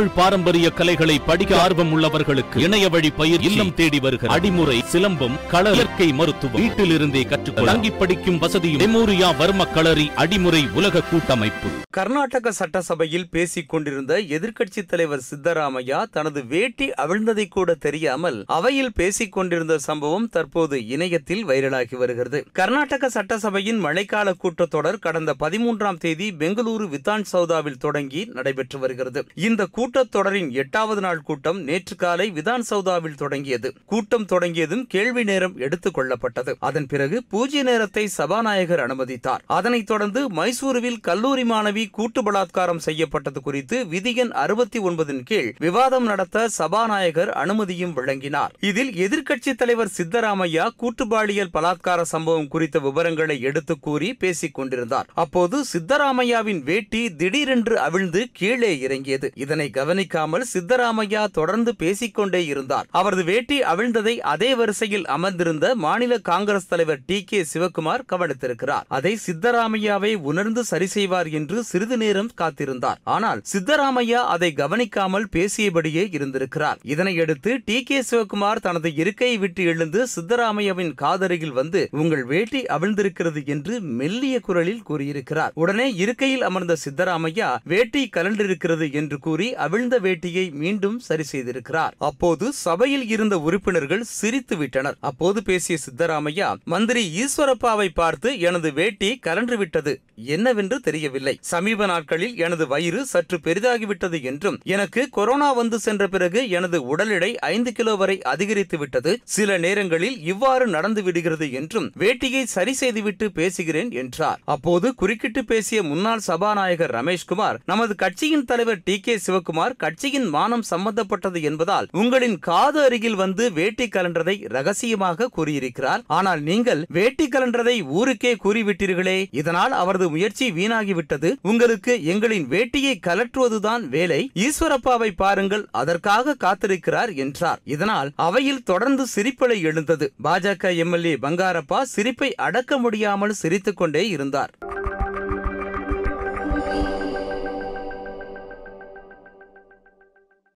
தமிழ் பாரம்பரிய கலைகளை படிக்க ஆர்வம் உள்ளவர்களுக்கு இணைய வழி பயிர் இல்லம் தேடி வருகிற அடிமுறை சிலம்பம் கள இயற்கை மருத்துவம். வீட்டிலிருந்தே கற்றுக்கொள்ள தங்கி படிக்கும் வசதியும் மெமோரியா வர்ம களரி அடிமுறை உலக கூட்டமைப்பு. கர்நாடக சட்டசபையில் பேசிக் கொண்டிருந்த எதிர்கட்சி தலைவர் சித்தராமையா தனது வேட்டி அவிழ்ந்ததை கூட தெரியாமல் அவையில் பேசிக் கொண்டிருந்த சம்பவம் தற்போது இணையத்தில் வைரலாகி வருகிறது. கர்நாடக சட்டசபையின் மழைக்கால கூட்டத்தொடர் கடந்த பதிமூன்றாம் தேதி பெங்களூரு வித்தான் சௌதாவில் தொடங்கி நடைபெற்று வருகிறது. இந்த கூட்ட கூட்டத்தொடரின் எட்டாவது நாள் கூட்டம் நேற்று காலை விதான் சௌதாவில் தொடங்கியது. கூட்டம் தொடங்கியதும் கேள்வி நேரம் எடுத்துக் கொள்ளப்பட்டது. அதன் பிறகு பூஜ்ய நேரத்தை சபாநாயகர் அனுமதித்தார். அதனைத் தொடர்ந்து மைசூருவில் கல்லூரி மாணவி கூட்டு பலாத்காரம் செய்யப்பட்டது குறித்து விதி எண் அறுபத்தி ஒன்பதின் கீழ் விவாதம் நடத்த சபாநாயகர் அனுமதியும் வழங்கினார். இதில் எதிர்க்கட்சித் தலைவர் சித்தராமையா கூட்டுப்பாலியல் பலாத்கார சம்பவம் குறித்த விவரங்களை எடுத்துக் கூறி பேசிக் கொண்டிருந்தார். அப்போது சித்தராமையாவின் வேட்டி திடீரென்று அவிழ்ந்து கீழே இறங்கியது. இதனை கவனிக்காமல் சித்தராமையா தொடர்ந்து பேசிக்கொண்டே இருந்தார். அவரது வேட்டி அவிழ்ந்ததை அதே வரிசையில் அமர்ந்திருந்த மாநில காங்கிரஸ் தலைவர் டி கே சிவகுமார் கவனித்திருக்கிறார். அதை சித்தராமையாவை உணர்ந்து சரி செய்வார் என்று சிறிது நேரம் காத்திருந்தார். ஆனால் சித்தராமையா அதை கவனிக்காமல் பேசியபடியே இருந்திருக்கிறார். இதனையடுத்து டி கே சிவகுமார் தனது இருக்கையை விட்டு எழுந்து சித்தராமையாவின் காதருகில் வந்து உங்கள் வேட்டி அவிழ்ந்திருக்கிறது என்று மெல்லிய குரலில் கூறியிருக்கிறார். உடனே இருக்கையில் அமர்ந்த சித்தராமையா வேட்டி கலண்டிருக்கிறது என்று கூறி அவிழ்ந்த வேட்டியை மீண்டும் சரி செய்திருக்கிறார். அப்போது சபையில் இருந்த உறுப்பினர்கள் சிரித்து விட்டனர் அப்போது பேசிய சித்தராமையா மந்திரி ஈஸ்வரப்பாவை பார்த்து எனது வேட்டி கலன்று விட்டது என்னவென்று தெரியவில்லை. சமீப நாட்களில் எனது வயிறு சற்று பெரிதாகிவிட்டது என்றும் எனக்கு கொரோனா வந்து சென்ற பிறகு எனது உடல் எடை ஐந்து கிலோ வரை அதிகரித்து விட்டது. சில நேரங்களில் இவ்வாறு நடந்து விடுகிறது என்றும் வேட்டியை சரி செய்துவிட்டு பேசுகிறேன் என்றார். அப்போது குறுக்கிட்டு பேசிய முன்னாள் சபாநாயகர் ரமேஷ்குமார் நமது கட்சியின் தலைவர் டி கே சிவகுமார் கட்சியின் மானம் சம்பந்தப்பட்டது என்பதால் உங்களின் காது அருகில் வந்து வேட்டி கலன்றதை ரகசியமாக கூறியிருக்கிறார். ஆனால் நீங்கள் வேட்டி கலன்றதை ஊருக்கே கூறிவிட்டீர்களே இதனால் அவரது முயற்சி வீணாகிவிட்டது. உங்களுக்கு எங்களின் வேட்டியை கலற்றுவதுதான் வேலை. ஈஸ்வரப்பாவை பாருங்கள் அதற்காக காத்திருக்கிறார் என்றார். இதனால் அவையில் தொடர்ந்து சிரிப்பலை எழுந்தது. பாஜக எம்எல்ஏ பங்காரப்பா சிரிப்பை அடக்க முடியாமல் சிரித்துக் கொண்டே இருந்தார்.